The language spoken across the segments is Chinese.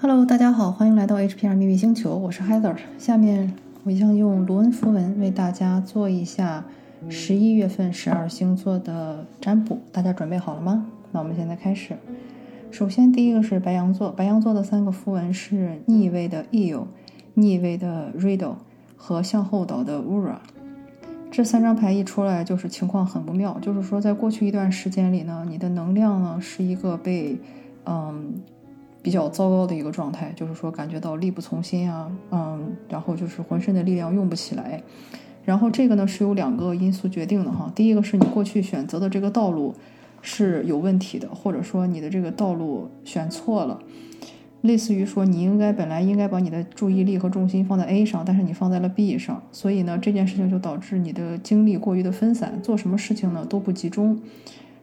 Hello，大家好，欢迎来到 HPR 秘密星球，我是 Heather。下面我将用卢恩符文为大家做一下十一月份十二星座的占卜，大家准备好了吗？那我们现在开始。首先，第一个是白羊座，白羊座的三个符文是逆位的 Eel、逆位的 Riddle 和向后倒的 Ura。这三张牌一出来，就是情况很不妙，就是说在过去一段时间里呢，你的能量呢是一个被嗯。比较糟糕的一个状态，就是说感觉到力不从心啊，嗯，然后就是浑身的力量用不起来。然后这个呢是有两个因素决定的哈，第一个是你过去选择的这个道路是有问题的，或者说你的这个道路选错了，类似于说你应该本来应该把你的注意力和重心放在 A 上，但是你放在了 B 上，所以呢这件事情就导致你的精力过于的分散，做什么事情呢都不集中。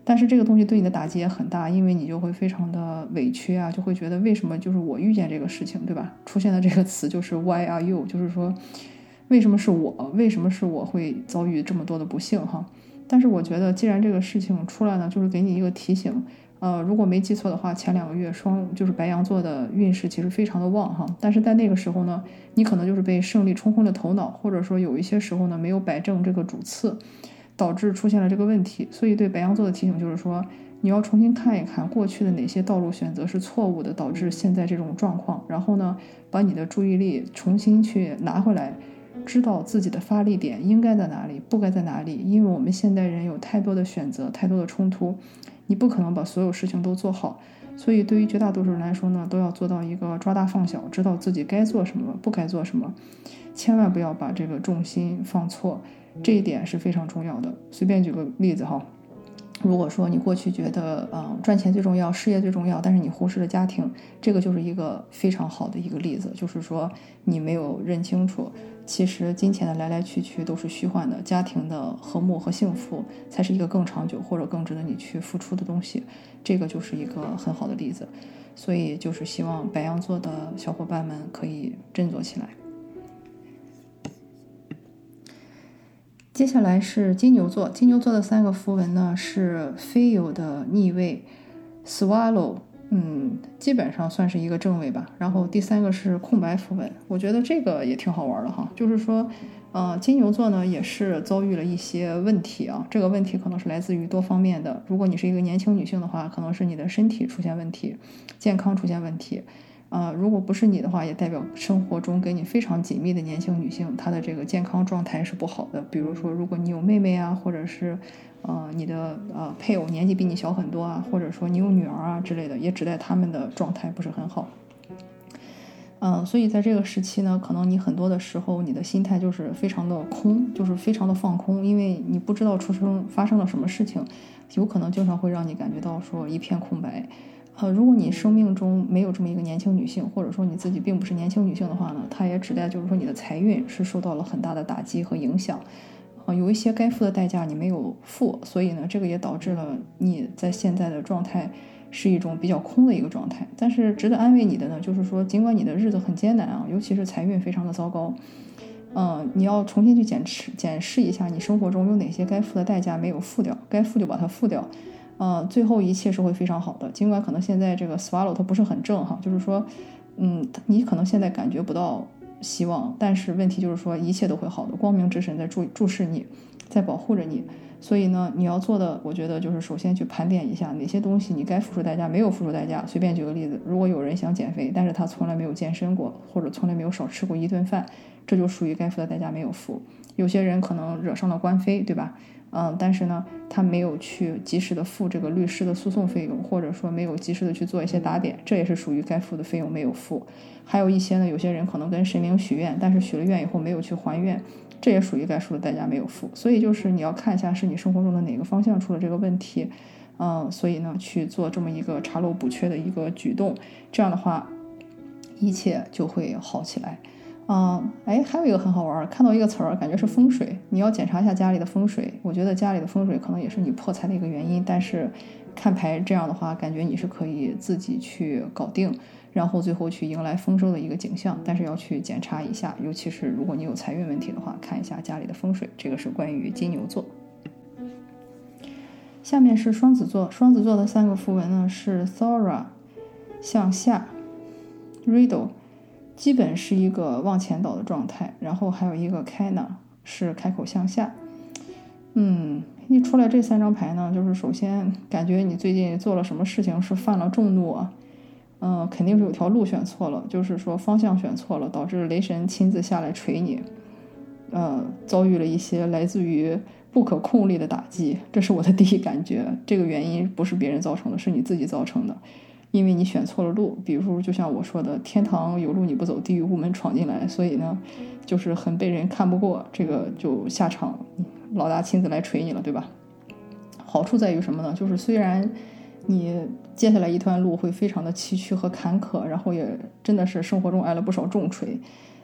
但是这个东西对你的打击也很大，因为你就会非常的委屈啊，就会觉得为什么就是我遇见这个事情，对吧？出现的这个词就是 Why are you？就是说，为什么是我？为什么是我会遭遇这么多的不幸哈？但是我觉得，既然这个事情出来呢，就是给你一个提醒。呃，如果没记错的话，前两个月双就是白羊座的运势其实非常的旺哈。但是在那个时候呢，你可能就是被胜利冲昏了头脑，或者说有一些时候呢没有摆正这个主次。导致出现了这个问题，所以对白羊座的提醒就是说，你要重新看一看过去的哪些道路选择是错误的，导致现在这种状况。然后呢，把你的注意力重新去拿回来，知道自己的发力点应该在哪里，不该在哪里。因为我们现代人有太多的选择，太多的冲突，你不可能把所有事情都做好。所以对于绝大多数人来说呢，都要做到一个抓大放小，知道自己该做什么，不该做什么，千万不要把这个重心放错。这一点是非常重要的。随便举个例子哈，如果说你过去觉得，嗯，赚钱最重要，事业最重要，但是你忽视了家庭，这个就是一个非常好的一个例子，就是说你没有认清楚，其实金钱的来来去去都是虚幻的，家庭的和睦和幸福才是一个更长久或者更值得你去付出的东西，这个就是一个很好的例子。所以就是希望白羊座的小伙伴们可以振作起来。接下来是金牛座，金牛座的三个符文呢是 Feel 的逆位，Swallow，嗯，基本上算是一个正位吧。然后第三个是空白符文，我觉得这个也挺好玩的哈。就是说，呃，金牛座呢也是遭遇了一些问题啊。这个问题可能是来自于多方面的。如果你是一个年轻女性的话，可能是你的身体出现问题，健康出现问题。啊，如果不是你的话，也代表生活中跟你非常紧密的年轻女性，她的这个健康状态是不好的。比如说，如果你有妹妹啊，或者是，呃，你的呃配偶年纪比你小很多啊，或者说你有女儿啊之类的，也指代他们的状态不是很好。嗯，所以在这个时期呢，可能你很多的时候，你的心态就是非常的空，就是非常的放空，因为你不知道出生发生了什么事情，有可能经常会让你感觉到说一片空白。呃，如果你生命中没有这么一个年轻女性，或者说你自己并不是年轻女性的话呢，它也指代就是说你的财运是受到了很大的打击和影响，啊，有一些该付的代价你没有付，所以呢，这个也导致了你在现在的状态是一种比较空的一个状态。但是值得安慰你的呢，就是说尽管你的日子很艰难啊，尤其是财运非常的糟糕，嗯，你要重新去检视检视一下你生活中有哪些该付的代价没有付掉，该付就把它付掉。嗯，最后一切是会非常好的。尽管可能现在这个 swallow 它不是很正哈，就是说，嗯，你可能现在感觉不到希望，但是问题就是说一切都会好的。光明之神在注注视你，在保护着你。所以呢，你要做的，我觉得就是首先去盘点一下哪些东西你该付出代价没有付出代价。随便举个例子，如果有人想减肥，但是他从来没有健身过，或者从来没有少吃过一顿饭，这就属于该付的代价没有付。有些人可能惹上了官非，对吧？嗯，但是呢，他没有去及时的付这个律师的诉讼费用，或者说没有及时的去做一些打点，这也是属于该付的费用没有付。还有一些呢，有些人可能跟神明许愿，但是许了愿以后没有去还愿，这也属于该付的代价没有付。所以就是你要看一下是你生活中的哪个方向出了这个问题，嗯，所以呢去做这么一个查漏补缺的一个举动，这样的话一切就会好起来。嗯，哎，还有一个很好玩，看到一个词儿，感觉是风水。你要检查一下家里的风水。我觉得家里的风水可能也是你破财的一个原因。但是看牌这样的话，感觉你是可以自己去搞定，然后最后去迎来丰收的一个景象。但是要去检查一下，尤其是如果你有财运问题的话，看一下家里的风水。这个是关于金牛座。下面是双子座，双子座的三个符文呢是 Thora 向下 Riddle 基本是一个往前倒的状态，然后还有一个开呢是开口向下。嗯，一出来这三张牌呢，就是首先感觉你最近做了什么事情是犯了众怒啊，嗯，肯定是有条路选错了，就是说方向选错了，导致雷神亲自下来锤你，呃，遭遇了一些来自于不可控力的打击，这是我的第一感觉。这个原因不是别人造成的，是你自己造成的。因为你选错了路，比如就像我说的，天堂有路你不走，地狱无门闯进来，所以呢，就是很被人看不过，这个就下场，老大亲自来锤你了，对吧？好处在于什么呢？就是虽然你接下来一段路会非常的崎岖和坎坷，然后也真的是生活中挨了不少重锤，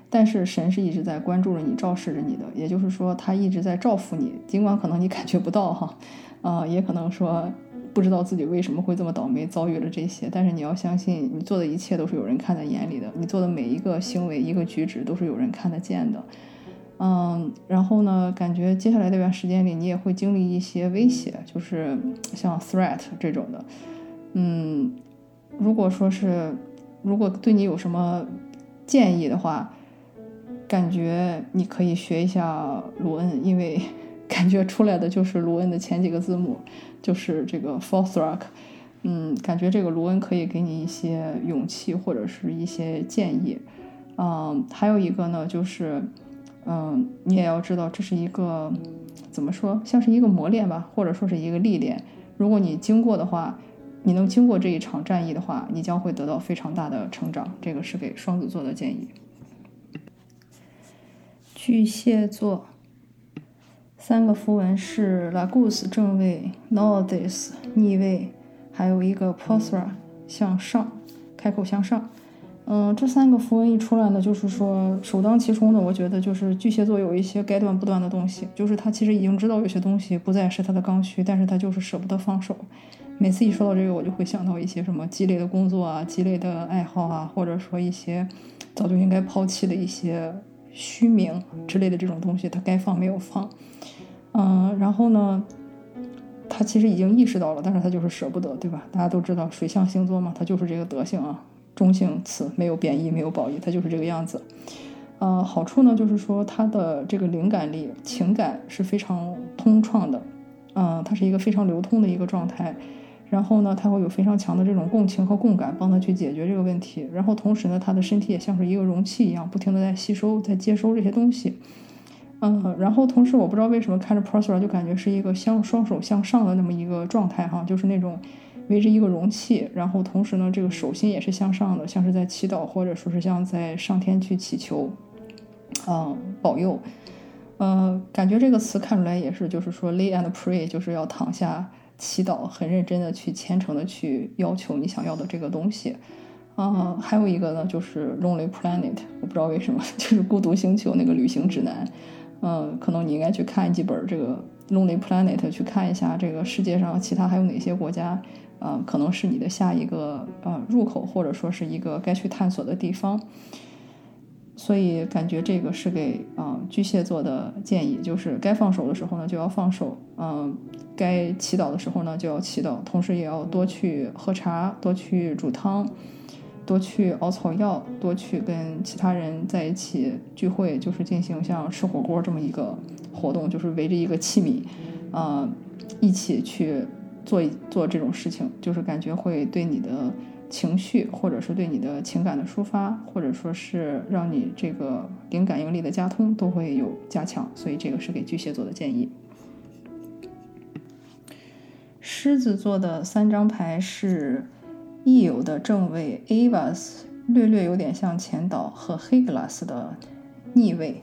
但是神是一直在关注着你，照视着你的，也就是说他一直在照拂你，尽管可能你感觉不到哈，啊，也可能说。不知道自己为什么会这么倒霉，遭遇了这些。但是你要相信，你做的一切都是有人看在眼里的，你做的每一个行为、一个举止都是有人看得见的。嗯，然后呢，感觉接下来这段时间里，你也会经历一些威胁，就是像 threat 这种的。嗯，如果说是，如果对你有什么建议的话，感觉你可以学一下卢恩，因为感觉出来的就是卢恩的前几个字母。就是这个 Fourth Rock，嗯，感觉这个卢恩可以给你一些勇气或者是一些建议，嗯，还有一个呢，就是，嗯，你也要知道这是一个怎么说，像是一个磨练吧，或者说是一个历练。如果你经过的话，你能经过这一场战役的话，你将会得到非常大的成长。这个是给双子座的建议。巨蟹座。三个符文是 Lagus 正位，Nodis 逆位，还有一个 Posra 向上，开口向上。嗯，这三个符文一出来呢，就是说首当其冲的，我觉得就是巨蟹座有一些该断不断的东西，就是他其实已经知道有些东西不再是他的刚需，但是他就是舍不得放手。每次一说到这个，我就会想到一些什么积累的工作啊，积累的爱好啊，或者说一些早就应该抛弃的一些虚名之类的这种东西，他该放没有放。嗯，然后呢，他其实已经意识到了，但是他就是舍不得，对吧？大家都知道水象星座嘛，他就是这个德性啊，中性词，没有贬义，没有褒义，他就是这个样子。呃，好处呢，就是说他的这个灵感力、情感是非常通畅的，嗯，他是一个非常流通的一个状态。然后呢，他会有非常强的这种共情和共感，帮他去解决这个问题。然后同时呢，他的身体也像是一个容器一样，不停的在吸收、在接收这些东西。嗯，然后同时我不知道为什么看着 Prosper 就感觉是一个向双手向上的那么一个状态哈，就是那种围着一个容器，然后同时呢这个手心也是向上的，像是在祈祷或者说是像在上天去祈求，嗯，保佑。嗯，感觉这个词看出来也是就是说 lay and pray，就是要躺下祈祷，很认真的去虔诚的去要求你想要的这个东西。啊，还有一个呢就是 Lonely Planet，我不知道为什么 就是孤独星球那个旅行指南。嗯，可能你应该去看几本这个《Lonely Planet》，去看一下这个世界上其他还有哪些国家，呃，可能是你的下一个呃入口，或者说是一个该去探索的地方。所以感觉这个是给啊巨蟹座的建议，就是该放手的时候呢就要放手，嗯，该祈祷的时候呢就要祈祷，同时也要多去喝茶，多去煮汤。多去熬草药，多去跟其他人在一起聚会，就是进行像吃火锅这么一个活动，就是围着一个器皿，啊，一起去做做这种事情，就是感觉会对你的情绪，或者是对你的情感的抒发，或者说是让你这个灵感应力的加通都会有加强，所以这个是给巨蟹座的建议。狮子座的三张牌是。易有的正位 Avas 略略有点像前导和黑格拉斯的逆位。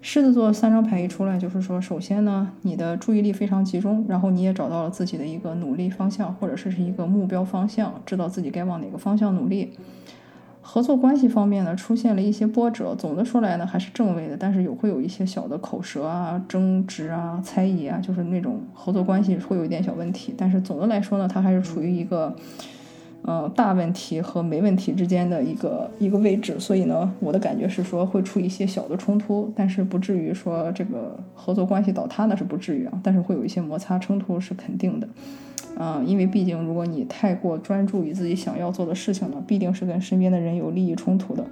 狮子座三张牌一出来，就是说，首先呢，你的注意力非常集中，然后你也找到了自己的一个努力方向，或者是是一个目标方向，知道自己该往哪个方向努力。合作关系方面呢，出现了一些波折。总的说来呢，还是正位的，但是有会有一些小的口舌啊、争执啊、猜疑啊，就是那种合作关系会有一点小问题。但是总的来说呢，它还是处于一个。呃，大问题和没问题之间的一个一个位置，所以呢，我的感觉是说会出一些小的冲突，但是不至于说这个合作关系倒塌，那是不至于啊，但是会有一些摩擦冲突是肯定的，啊，因为毕竟如果你太过专注于自己想要做的事情呢，必定是跟身边的人有利益冲突的，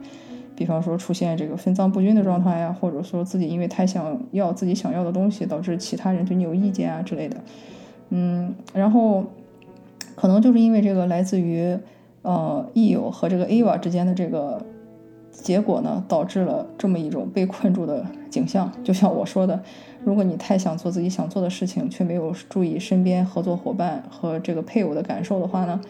比方说出现这个分赃不均的状态呀，或者说自己因为太想要自己想要的东西，导致其他人对你有意见啊之类的，嗯，然后。可能就是因为这个来自于，呃，E 友和这个 Ava 之间的这个结果呢，导致了这么一种被困住的景象。就像我说的，如果你太想做自己想做的事情，却没有注意身边合作伙伴和这个配偶的感受的话呢，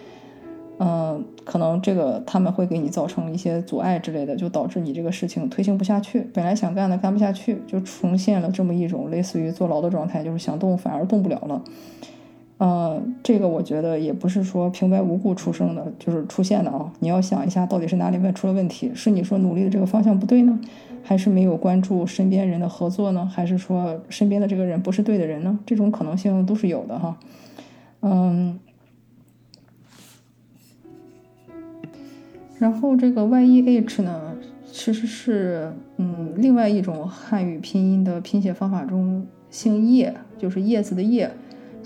嗯，可能这个他们会给你造成一些阻碍之类的，就导致你这个事情推行不下去。本来想干的干不下去，就重现了这么一种类似于坐牢的状态，就是想动反而动不了了。呃，这个我觉得也不是说平白无故出生的，就是出现的啊。你要想一下，到底是哪里面出了问题？是你说努力的这个方向不对呢，还是没有关注身边人的合作呢？还是说身边的这个人不是对的人呢？这种可能性都是有的哈。嗯，然后这个 Y E H 呢，其实是嗯另外一种汉语拼音的拼写方法中姓叶，就是叶子的叶。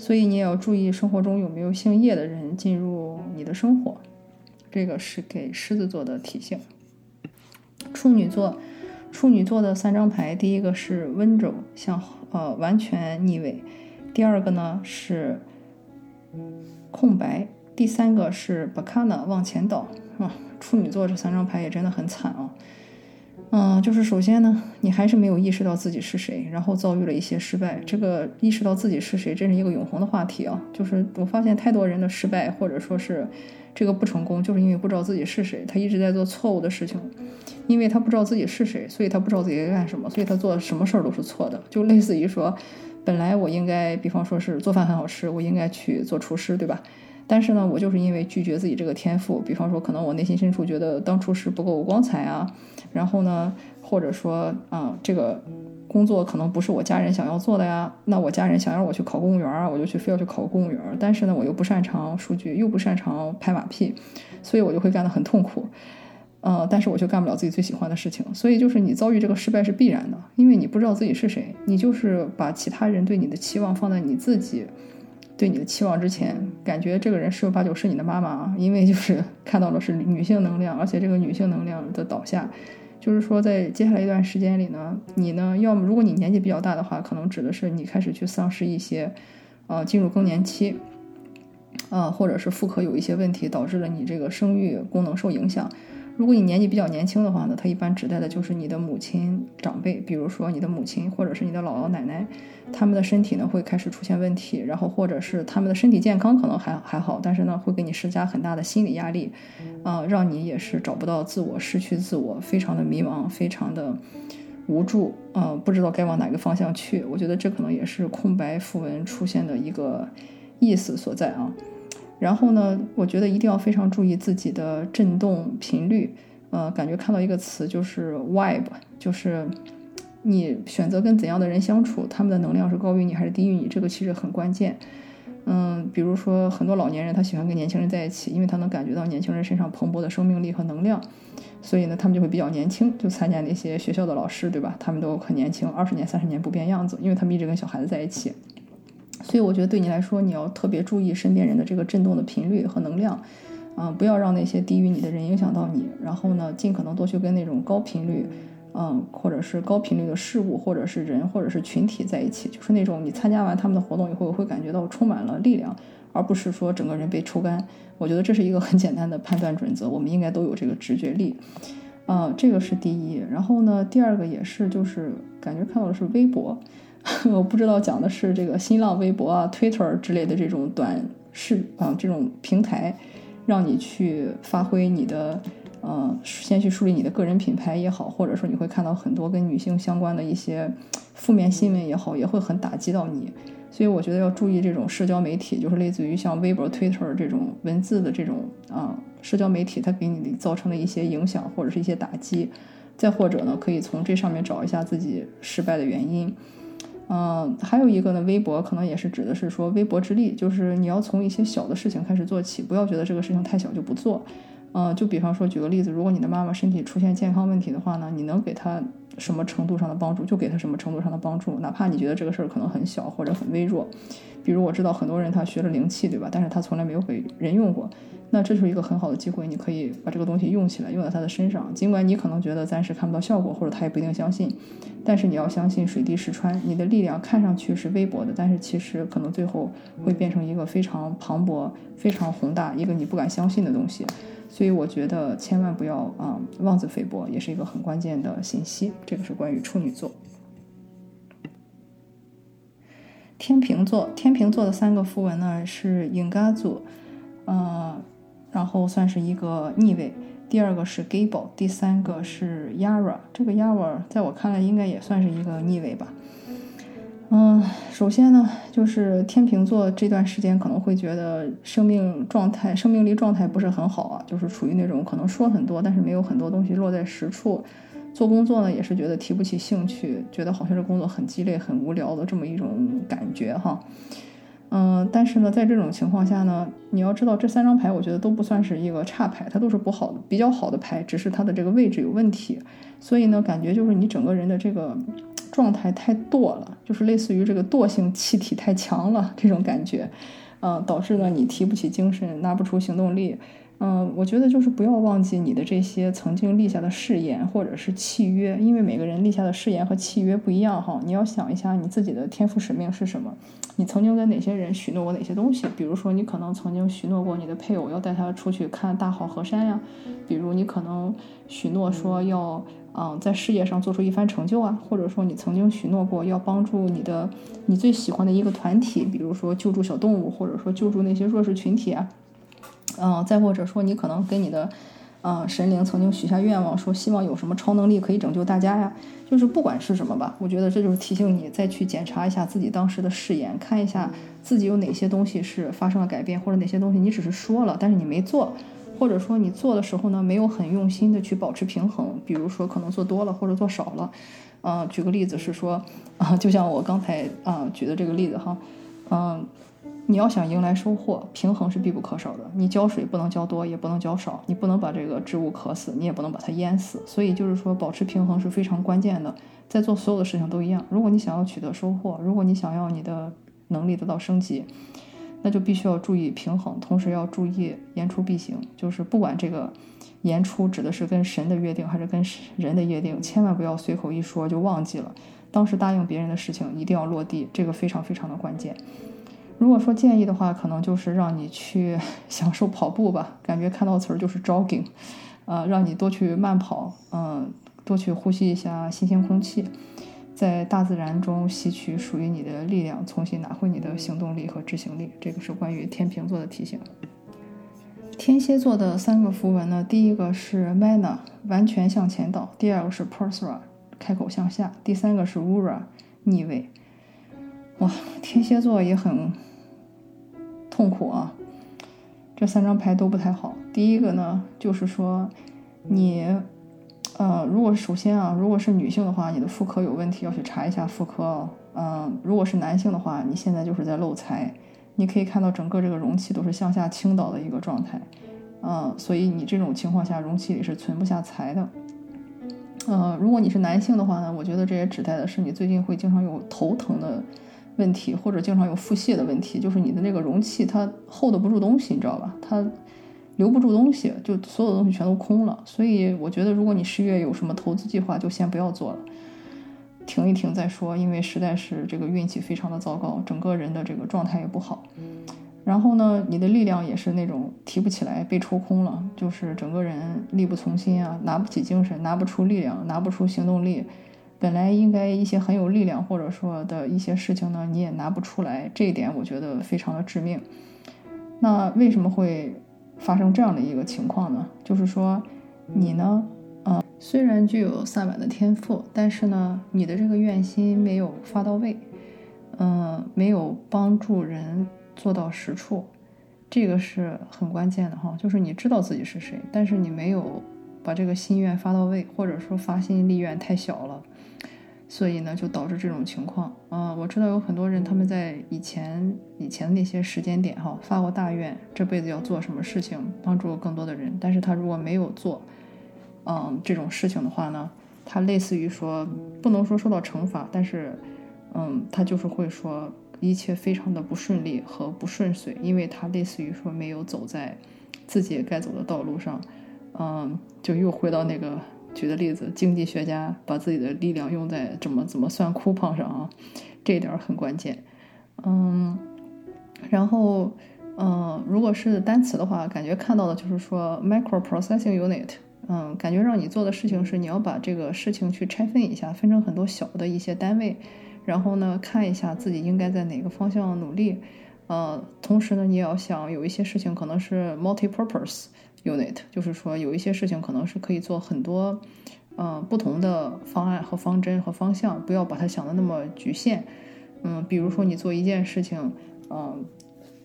所以你也要注意生活中有没有姓叶的人进入你的生活，这个是给狮子座的提醒。处女座，处女座的三张牌，第一个是温柔，向呃完全逆位；第二个呢是空白；第三个是巴卡纳往前倒啊。处女座这三张牌也真的很惨啊。嗯，就是首先呢，你还是没有意识到自己是谁，然后遭遇了一些失败。这个意识到自己是谁，这是一个永恒的话题啊。就是我发现太多人的失败，或者说是这个不成功，就是因为不知道自己是谁。他一直在做错误的事情，因为他不知道自己是谁，所以他不知道自己该干什么，所以他做什么事儿都是错的。就类似于说，本来我应该，比方说是做饭很好吃，我应该去做厨师，对吧？但是呢，我就是因为拒绝自己这个天赋，比方说，可能我内心深处觉得当厨师不够光彩啊，然后呢，或者说啊，这个工作可能不是我家人想要做的呀，那我家人想让我去考公务员啊，我就去非要去考公务员，但是呢，我又不擅长数据，又不擅长拍马屁，所以我就会干得很痛苦，呃，但是我却干不了自己最喜欢的事情，所以就是你遭遇这个失败是必然的，因为你不知道自己是谁，你就是把其他人对你的期望放在你自己。对你的期望之前，感觉这个人十有八九是你的妈妈啊，因为就是 看到的是女性能量，而且这个女性能量的倒下，就是说在接下来一段时间里呢，你呢，要么如果你年纪比较大的话，可能指的是你开始去丧失一些，呃，进入更年期，啊，或者是妇科有一些问题，导致了你这个生育功能受影响。如果你年纪比较年轻的话呢，它一般指代的就是你的母亲长辈，比如说你的母亲或者是你的姥姥奶奶，他们的身体呢会开始出现问题，然后或者是他们的身体健康可能还还好，但是呢会给你施加很大的心理压力，啊，让你也是找不到自我，失去自我，非常的迷茫，非常的无助，啊，不知道该往哪个方向去。我觉得这可能也是空白符文出现的一个意思所在啊。然后呢，我觉得一定要非常注意自己的振动频率。呃，感觉看到一个词就是 vibe，就是你选择跟怎样的人相处，他们的能量是高于你还是低于你，这个其实很关键。嗯，比如说很多老年人他喜欢跟年轻人在一起，因为他能感觉到年轻人身上蓬勃的生命力和能量，所以呢，他们就会比较年轻。就参加那些学校的老师，对吧？他们都很年轻，二十年、三十年不变样子，因为他们一直跟小孩子在一起。所以我觉得对你来说，你要特别注意身边人的这个震动的频率和能量，啊，不要让那些低于你的人影响到你。然后呢，尽可能多去跟那种高频率，嗯，或者是高频率的事物，或者是人，或者是群体在一起。就是那种你参加完他们的活动以后，会感觉到充满了力量，而不是说整个人被抽干。我觉得这是一个很简单的判断准则，我们应该都有这个直觉力，啊，这个是第一。然后呢，第二个也是，就是感觉看到的是微博。我不知道讲的是这个新浪微博啊、Twitter 之类的这种短视啊这种平台，让你去发挥你的呃，先去树立你的个人品牌也好，或者说你会看到很多跟女性相关的一些负面新闻也好，也会很打击到你。所以我觉得要注意这种社交媒体，就是类似于像微博、Twitter 这种文字的这种啊社交媒体，它给你造成的一些影响或者是一些打击。再或者呢，可以从这上面找一下自己失败的原因。嗯，还有一个呢，微博可能也是指的是说微薄之力，就是你要从一些小的事情开始做起，不要觉得这个事情太小就不做。嗯，就比方说举个例子，如果你的妈妈身体出现健康问题的话呢，你能给她什么程度上的帮助，就给她什么程度上的帮助，哪怕你觉得这个事儿可能很小或者很微弱。比如我知道很多人他学了灵气，对吧？但是他从来没有给人用过。那这是一个很好的机会，你可以把这个东西用起来，用在他的身上。尽管你可能觉得暂时看不到效果，或者他也不一定相信，但是你要相信水滴石穿，你的力量看上去是微薄的，但是其实可能最后会变成一个非常磅礴、非常宏大、一个你不敢相信的东西。所以我觉得千万不要啊妄自菲薄，也是一个很关键的信息。这个是关于处女座、天平座。天平座的三个符文呢是 i n g a z u 呃。然后算是一个逆位，第二个是 Gable，第三个是 Yara。这个 Yara 在我看来应该也算是一个逆位吧。嗯，首先呢，就是天秤座这段时间可能会觉得生命状态、生命力状态不是很好啊，就是处于那种可能说很多，但是没有很多东西落在实处。做工作呢，也是觉得提不起兴趣，觉得好像这工作很鸡肋、很无聊的这么一种感觉哈。嗯，但是呢，在这种情况下呢，你要知道这三张牌，我觉得都不算是一个差牌，它都是不好的、比较好的牌，只是它的这个位置有问题。所以呢，感觉就是你整个人的这个状态太惰了，就是类似于这个惰性气体太强了这种感觉，嗯，导致呢你提不起精神，拿不出行动力。嗯，我觉得就是不要忘记你的这些曾经立下的誓言或者是契约，因为每个人立下的誓言和契约不一样哈。你要想一下你自己的天赋使命是什么，你曾经跟哪些人许诺过哪些东西？比如说你可能曾经许诺过你的配偶要带他出去看大好河山呀，比如你可能许诺说要嗯在事业上做出一番成就啊，或者说你曾经许诺过要帮助你的你最喜欢的一个团体，比如说救助小动物，或者说救助那些弱势群体啊。嗯，再或者说，你可能跟你的，嗯，神灵曾经许下愿望，说希望有什么超能力可以拯救大家呀。就是不管是什么吧，我觉得这就是提醒你再去检查一下自己当时的誓言，看一下自己有哪些东西是发生了改变，或者哪些东西你只是说了，但是你没做，或者说你做的时候呢，没有很用心的去保持平衡。比如说，可能做多了或者做少了。嗯，举个例子是说，啊，就像我刚才啊举的这个例子哈，嗯。你要想迎来收获，平衡是必不可少的。你浇水不能浇多，也不能浇少，你不能把这个植物渴死，你也不能把它淹死。所以就是说，保持平衡是非常关键的。在做所有的事情都一样。如果你想要取得收获，如果你想要你的能力得到升级，那就必须要注意平衡，同时要注意言出必行。就是不管这个言出指的是跟神的约定还是跟人的约定，千万不要随口一说就忘记了。当时答应别人的事情一定要落地，这个非常非常的关键。如果说建议的话，可能就是让你去 享受跑步吧，感觉看到词儿就是 jogging，呃，让你多去慢跑，嗯，多去呼吸一下新鲜空气，在大自然中吸取属于你的力量，重新拿回你的行动力和执行力。这个是关于天平座的提醒。天蝎座的三个符文呢，第一个是 mana，完全向前倒；第二个是 persra，开口向下；第三个是 ura，逆位。哇，天蝎座也很。痛苦啊，这三张牌都不太好。第一个呢，就是说你，呃，如果首先啊，如果是女性的话，你的妇科有问题，要去查一下妇科哦。嗯，如果是男性的话，你现在就是在漏财。你可以看到整个这个容器都是向下倾倒的一个状态，嗯，所以你这种情况下，容器里是存不下财的。嗯，如果你是男性的话呢，我觉得这也指代的是你最近会经常有头疼的。问题或者经常有腹泻的问题，就是你的那个容器它 hold 不住东西，你知道吧？它留不住东西，就所有的东西全都空了。所以我觉得，如果你十月有什么投资计划，就先不要做了，停一停再说。因为实在是这个运气非常的糟糕，整个人的这个状态也不好。然后呢，你的力量也是那种提不起来，被抽空了，就是整个人力不从心啊，拿不起精神，拿不出力量，拿不出行动力。本来应该一些很有力量或者说的一些事情呢，你也拿不出来，这一点我觉得非常的致命。那为什么会发生这样的一个情况呢？就是说你呢，呃，虽然具有萨满的天赋，但是呢，你的这个愿心没有发到位，嗯，没有帮助人做到实处，这个是很关键的哈。就是你知道自己是谁，但是你没有把这个心愿发到位，或者说发心立愿太小了。所以呢，就导致这种情况。嗯，我知道有很多人他们在以前以前那些时间点哈发过大愿，这辈子要做什么事情帮助更多的人，但是他如果没有做，嗯，这种事情的话呢，他类似于说不能说受到惩罚，但是，嗯，他就是会说一切非常的不顺利和不顺遂，因为他类似于说没有走在自己该走的道路上，嗯，就又回到那个。举的例子，经济学家把自己的力量用在怎么怎么算 coupon 上啊，这一点很关键。嗯，然后，嗯，如果是单词的话，感觉看到的就是说 microprocessing unit，嗯，感觉让你做的事情是你要把这个事情去拆分一下，分成很多小的一些单位，然后呢，看一下自己应该在哪个方向努力。呃，同时呢，你也要想有一些事情可能是 multi-purpose。Unit 就是说，有一些事情可能是可以做很多，呃，不同的方案和方针和方向，不要把它想的那么局限。嗯，比如说你做一件事情，嗯，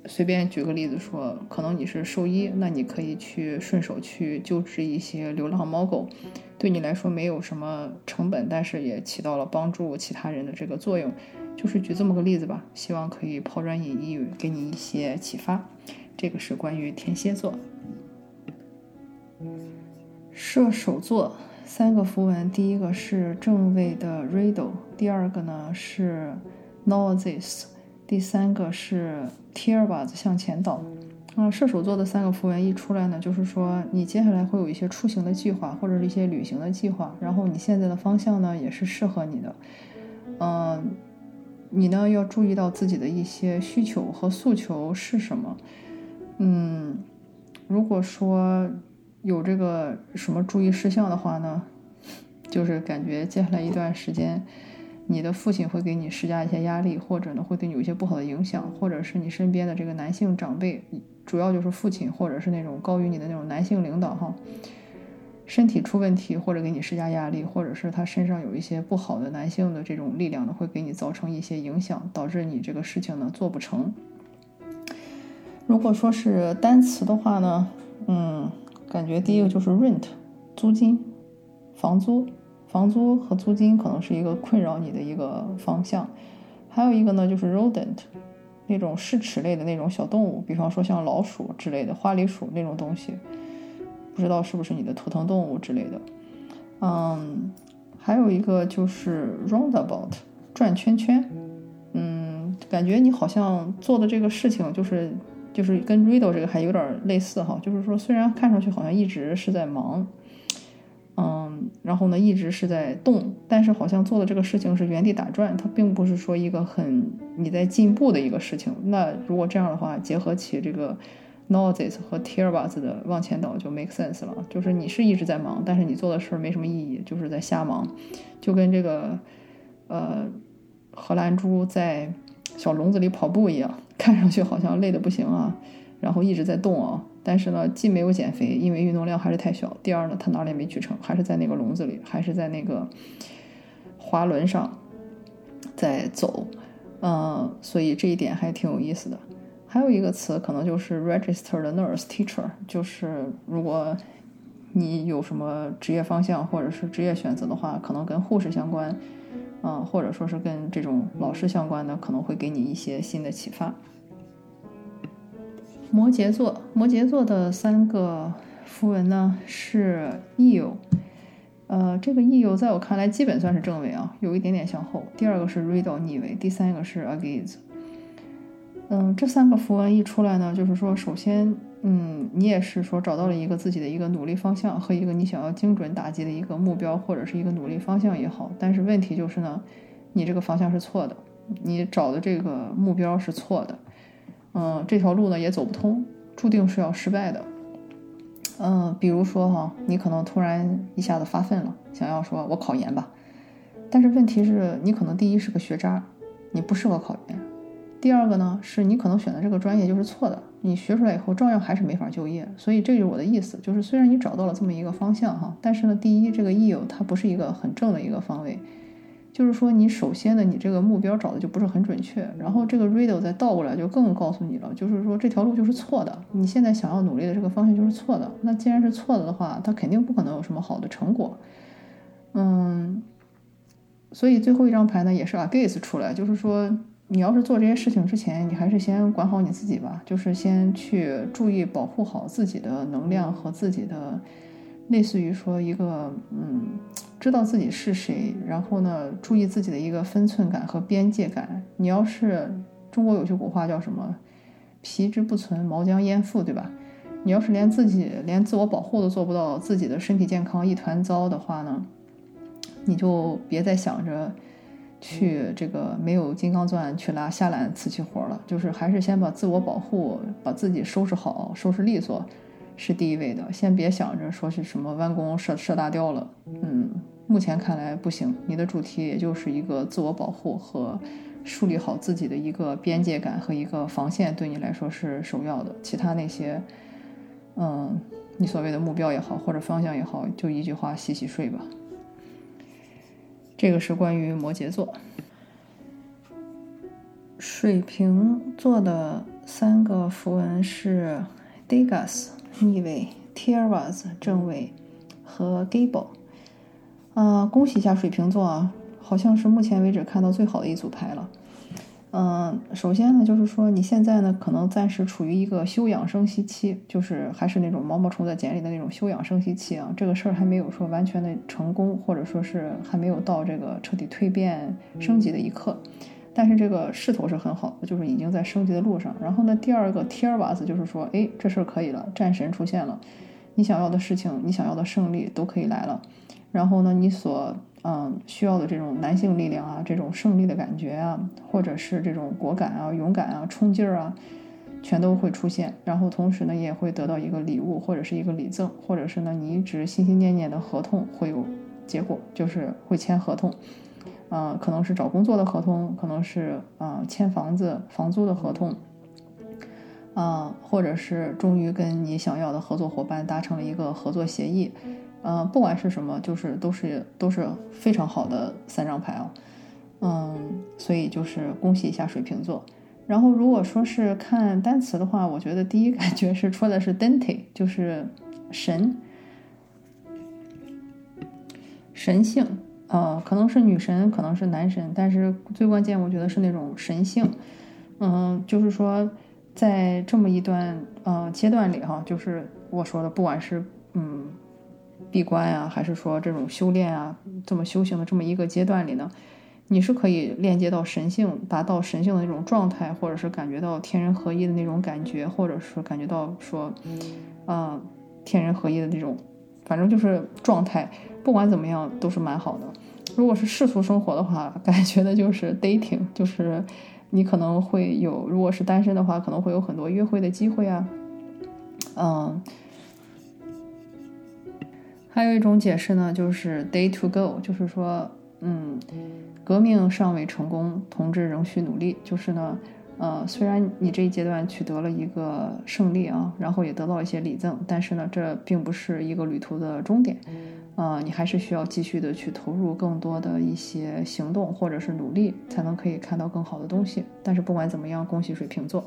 随便举个例子说，可能你是兽医，那你可以去顺手去救治一些流浪猫狗，对你来说没有什么成本，但是也起到了帮助其他人的这个作用。就是举这么个例子吧，希望可以抛砖引玉，给你一些启发。这个是关于天蝎座。射手座三个符文，第一个是正位的 Riddle，第二个呢是 Noses，第三个是 Tierba 向前倒。啊，射手座的三个符文一出来呢，就是说你接下来会有一些出行的计划，或者是一些旅行的计划，然后你现在的方向呢也是适合你的。嗯，你呢要注意到自己的一些需求和诉求是什么。嗯，如果说。有这个什么注意事项的话呢，就是感觉接下来一段时间，你的父亲会给你施加一些压力，或者呢会对你有一些不好的影响，或者是你身边的这个男性长辈，主要就是父亲或者是那种高于你的那种男性领导哈，身体出问题或者给你施加压力，或者是他身上有一些不好的男性的这种力量呢，会给你造成一些影响，导致你这个事情呢做不成。如果说是单词的话呢，嗯。感觉第一个就是 rent，租金，房租，房租和租金可能是一个困扰你的一个方向。还有一个呢，就是 rodent，那种视齿类的那种小动物，比方说像老鼠之类的，花栗鼠那种东西，不知道是不是你的图腾动物之类的。嗯，还有一个就是 roundabout，转圈圈。嗯，感觉你好像做的这个事情就是。就是跟 Riddle 这个还有点类似哈，就是说虽然看上去好像一直是在忙，嗯，然后呢一直是在动，但是好像做的这个事情是原地打转，它并不是说一个很你在进步的一个事情。那如果这样的话，结合起这个 Noses 和 Tierbas 的往前倒就 make sense 了，就是你是一直在忙，但是你做的事儿没什么意义，就是在瞎忙，就跟这个呃荷兰猪在小笼子里跑步一样。看上去好像累得不行啊，然后一直在动啊，但是呢，既没有减肥，因为运动量还是太小；第二呢，他哪里也没去成，还是在那个笼子里，还是在那个滑轮上在走，嗯，所以这一点还挺有意思的。还有一个词可能就是 register the nurse teacher，就是如果你有什么职业方向或者是职业选择的话，可能跟护士相关。嗯，或者说是跟这种老师相关的，可能会给你一些新的启发。摩羯座，摩羯座的三个符文呢是 eel，呃，这个 eel 在我看来基本算是正位啊，有一点点向后。第二个是 riddle 逆位，第三个是 against。嗯，这三个符文一出来呢，就是说，首先。嗯，你也是说找到了一个自己的一个努力方向和一个你想要精准打击的一个目标，或者是一个努力方向也好。但是问题就是呢，你这个方向是错的，你找的这个目标是错的。嗯，这条路呢也走不通，注定是要失败的。嗯，比如说哈，你可能突然一下子发奋了，想要说我考研吧。但是问题是你可能第一是个学渣，你不适合考研。第二个呢，是你可能选的这个专业就是错的，你学出来以后照样还是没法就业。所以这就是我的意思，就是虽然你找到了这么一个方向哈，但是呢，第一，这个 E 有它不是一个很正的一个方位，就是说你首先呢，你这个目标找的就不是很准确。然后这个 Riddle 再倒过来就更告诉你了，就是说这条路就是错的，你现在想要努力的这个方向就是错的。那既然是错的的话，它肯定不可能有什么好的成果。嗯。所以最后一张牌呢，也是 Against 出来，就是说你要是做这些事情之前，你还是先管好你自己吧，就是先去注意保护好自己的能量和自己的，类似于说一个嗯，知道自己是谁，然后呢，注意自己的一个分寸感和边界感。你要是中国有句古话叫什么“皮之不存，毛将焉附”，对吧？你要是连自己连自我保护都做不到，自己的身体健康一团糟的话呢，你就别再想着去这个没有金刚钻去拉下揽瓷器活了。就是还是先把自我保护，把自己收拾好，收拾利索是第一位的。先别想着说是什么弯弓射射大雕了。嗯，目前看来不行。你的主题也就是一个自我保护和树立好自己的一个边界感和一个防线，对你来说是首要的。其他那些。嗯，你所谓的目标也好，或者方向也好，就一句话，洗洗睡吧。这个是关于摩羯座。水瓶座的三个符文是 Degas 逆位、Tierras 正位和 Gable。啊，恭喜一下水瓶座啊，好像是目前为止看到最好的一组牌了。嗯，首先呢，就是说你现在呢，可能暂时处于一个休养生息期，就是还是那种毛毛虫在茧里的那种休养生息期啊。这个事儿还没有说完全的成功，或者说是还没有到这个彻底蜕变升级的一刻。但是这个势头是很好的，就是已经在升级的路上。然后呢，第二个 Tier 瓦斯就是说，哎，这事儿可以了，战神出现了，你想要的事情，你想要的胜利都可以来了。然后呢，你所嗯，需要的这种男性力量啊，这种胜利的感觉啊，或者是这种果敢啊、勇敢啊、冲劲儿啊，全都会出现。然后同时呢，也会得到一个礼物或者是一个礼赠，或者是呢，你一直心心念念的合同会有结果，就是会签合同。嗯，可能是找工作的合同，可能是啊签房子房租的合同，啊，或者是终于跟你想要的合作伙伴达成了一个合作协议。嗯，不管是什么，就是都是都是非常好的三张牌啊。嗯，所以就是恭喜一下水瓶座。然后如果说是看单词的话，我觉得第一感觉是出的是 dente，就是神神性。呃，可能是女神，可能是男神，但是最关键，我觉得是那种神性。嗯，就是说在这么一段呃阶段里哈，就是我说的，不管是嗯。闭关呀，还是说这种修炼啊，这么修行的这么一个阶段里呢，你是可以链接到神性，达到神性的那种状态，或者是感觉到天人合一的那种感觉，或者是感觉到说，嗯，天人合一的那种，反正就是状态。不管怎么样，都是蛮好的。如果是世俗生活的话，感觉的就是 dating，就是你可能会有，如果是单身的话，可能会有很多约会的机会啊，嗯。还有一种解释呢，就是 day to go，就是说，嗯，革命尚未成功，同志仍需努力。就是呢，呃，虽然你这一阶段取得了一个胜利啊，然后也得到了一些礼赠，但是呢，这并不是一个旅途的终点，呃，你还是需要继续的去投入更多的一些行动或者是努力，才能可以看到更好的东西。但是不管怎么样，恭喜水瓶座，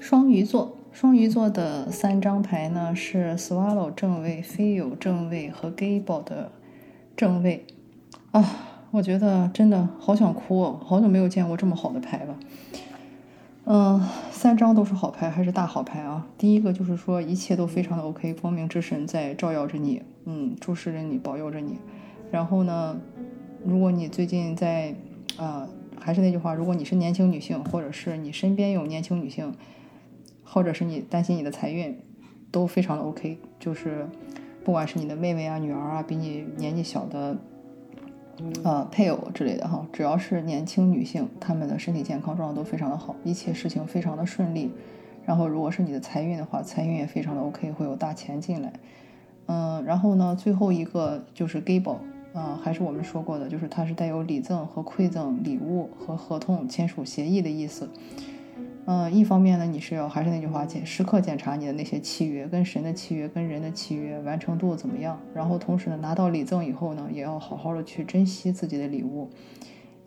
双鱼座。双鱼座的三张牌呢是 Swallow 正位、f e l 正位和 Gable 的正位啊，我觉得真的好想哭哦，好久没有见过这么好的牌了。嗯，三张都是好牌，还是大好牌啊！第一个就是说一切都非常的 OK，光明之神在照耀着你，嗯，注视着你，保佑着你。然后呢，如果你最近在啊，还是那句话，如果你是年轻女性，或者是你身边有年轻女性。或者是你担心你的财运，都非常的 OK。就是不管是你的妹妹啊、女儿啊，比你年纪小的，呃，配偶之类的哈，只要是年轻女性，她们的身体健康状况都非常的好，一切事情非常的顺利。然后如果是你的财运的话，财运也非常的 OK，会有大钱进来。嗯，然后呢，最后一个就是 Gable，啊，还是我们说过的，就是它是带有礼赠和馈赠、礼物和合同签署协议的意思。嗯，一方面呢，你是要还是那句话，检时刻检查你的那些契约，跟神的契约，跟人的契约完成度怎么样？然后同时呢，拿到礼赠以后呢，也要好好的去珍惜自己的礼物，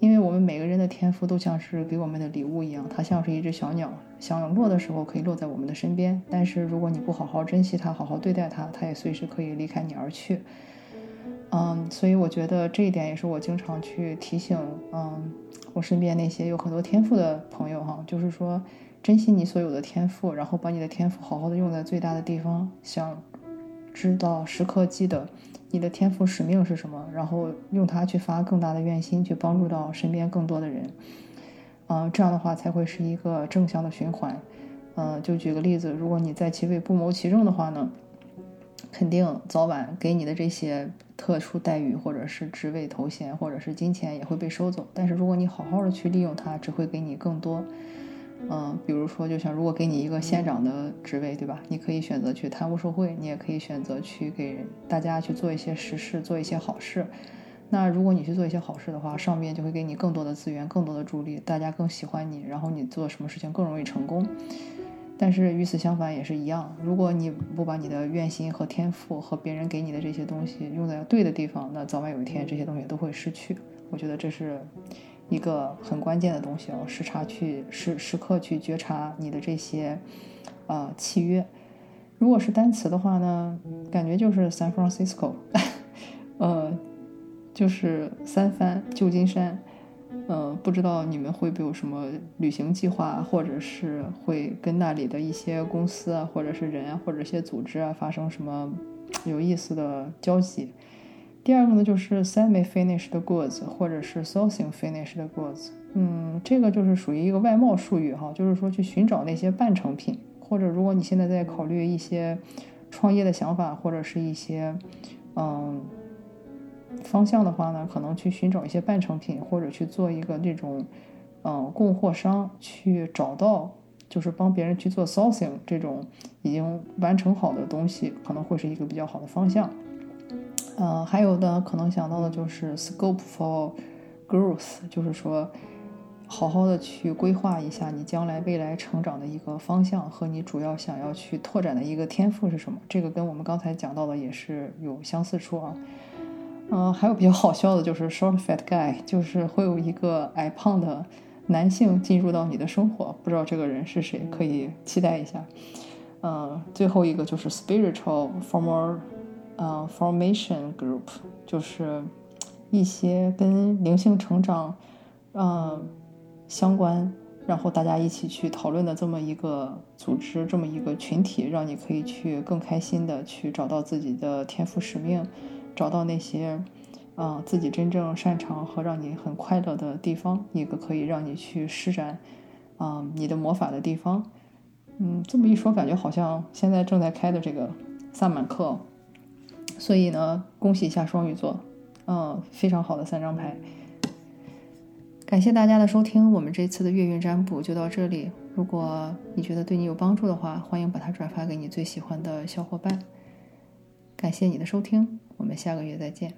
因为我们每个人的天赋都像是给我们的礼物一样，它像是一只小鸟，想落的时候可以落在我们的身边，但是如果你不好好珍惜它，好好对待它，它也随时可以离开你而去。嗯，所以我觉得这一点也是我经常去提醒，嗯，我身边那些有很多天赋的朋友哈，就是说珍惜你所有的天赋，然后把你的天赋好好的用在最大的地方，想知道时刻记得你的天赋使命是什么，然后用它去发更大的愿心，去帮助到身边更多的人，嗯，这样的话才会是一个正向的循环。嗯，就举个例子，如果你在其位不谋其政的话呢？肯定早晚给你的这些特殊待遇，或者是职位头衔，或者是金钱也会被收走。但是如果你好好的去利用它，只会给你更多。嗯，比如说，就像如果给你一个县长的职位，对吧？你可以选择去贪污受贿，你也可以选择去给大家去做一些实事，做一些好事。那如果你去做一些好事的话，上面就会给你更多的资源，更多的助力，大家更喜欢你，然后你做什么事情更容易成功。但是与此相反也是一样，如果你不把你的愿心和天赋和别人给你的这些东西用在对的地方，那早晚有一天这些东西都会失去。我觉得这是一个很关键的东西哦，时差去时时刻去觉察你的这些啊契约。如果是单词的话呢，感觉就是 San Francisco，呃，就是三藩旧金山。呃，不知道你们会不会有什么旅行计划，或者是会跟那里的一些公司啊，或者是人啊，或者一些组织啊发生什么有意思的交集？第二个呢，就是 semi-finished goods，或者是 sourcing finished goods。嗯，这个就是属于一个外贸术语哈，就是说去寻找那些半成品，或者如果你现在在考虑一些创业的想法，或者是一些嗯。方向的话呢，可能去寻找一些半成品，或者去做一个这种，嗯，供货商，去找到就是帮别人去做 sourcing 这种已经完成好的东西，可能会是一个比较好的方向。嗯，还有的可能想到的就是 scope for growth，就是说好好的去规划一下你将来未来成长的一个方向和你主要想要去拓展的一个天赋是什么。这个跟我们刚才讲到的也是有相似处啊。嗯，还有比较好笑的就是 short fat guy，就是会有一个矮胖的男性进入到你的生活，不知道这个人是谁，可以期待一下。嗯，最后一个就是 spiritual former 呃，formation group，就是一些跟灵性成长，嗯，相关，然后大家一起去讨论的这么一个组织，这么一个群体，让你可以去更开心的去找到自己的天赋使命。找到那些，嗯，自己真正擅长和让你很快乐的地方，一个可以让你去施展，啊，你的魔法的地方。嗯，这么一说，感觉好像现在正在开的这个萨满课。所以呢，恭喜一下双鱼座，嗯，非常好的三张牌。感谢大家的收听，我们这次的月运占卜就到这里。如果你觉得对你有帮助的话，欢迎把它转发给你最喜欢的小伙伴。感谢你的收听。我们下个月再见。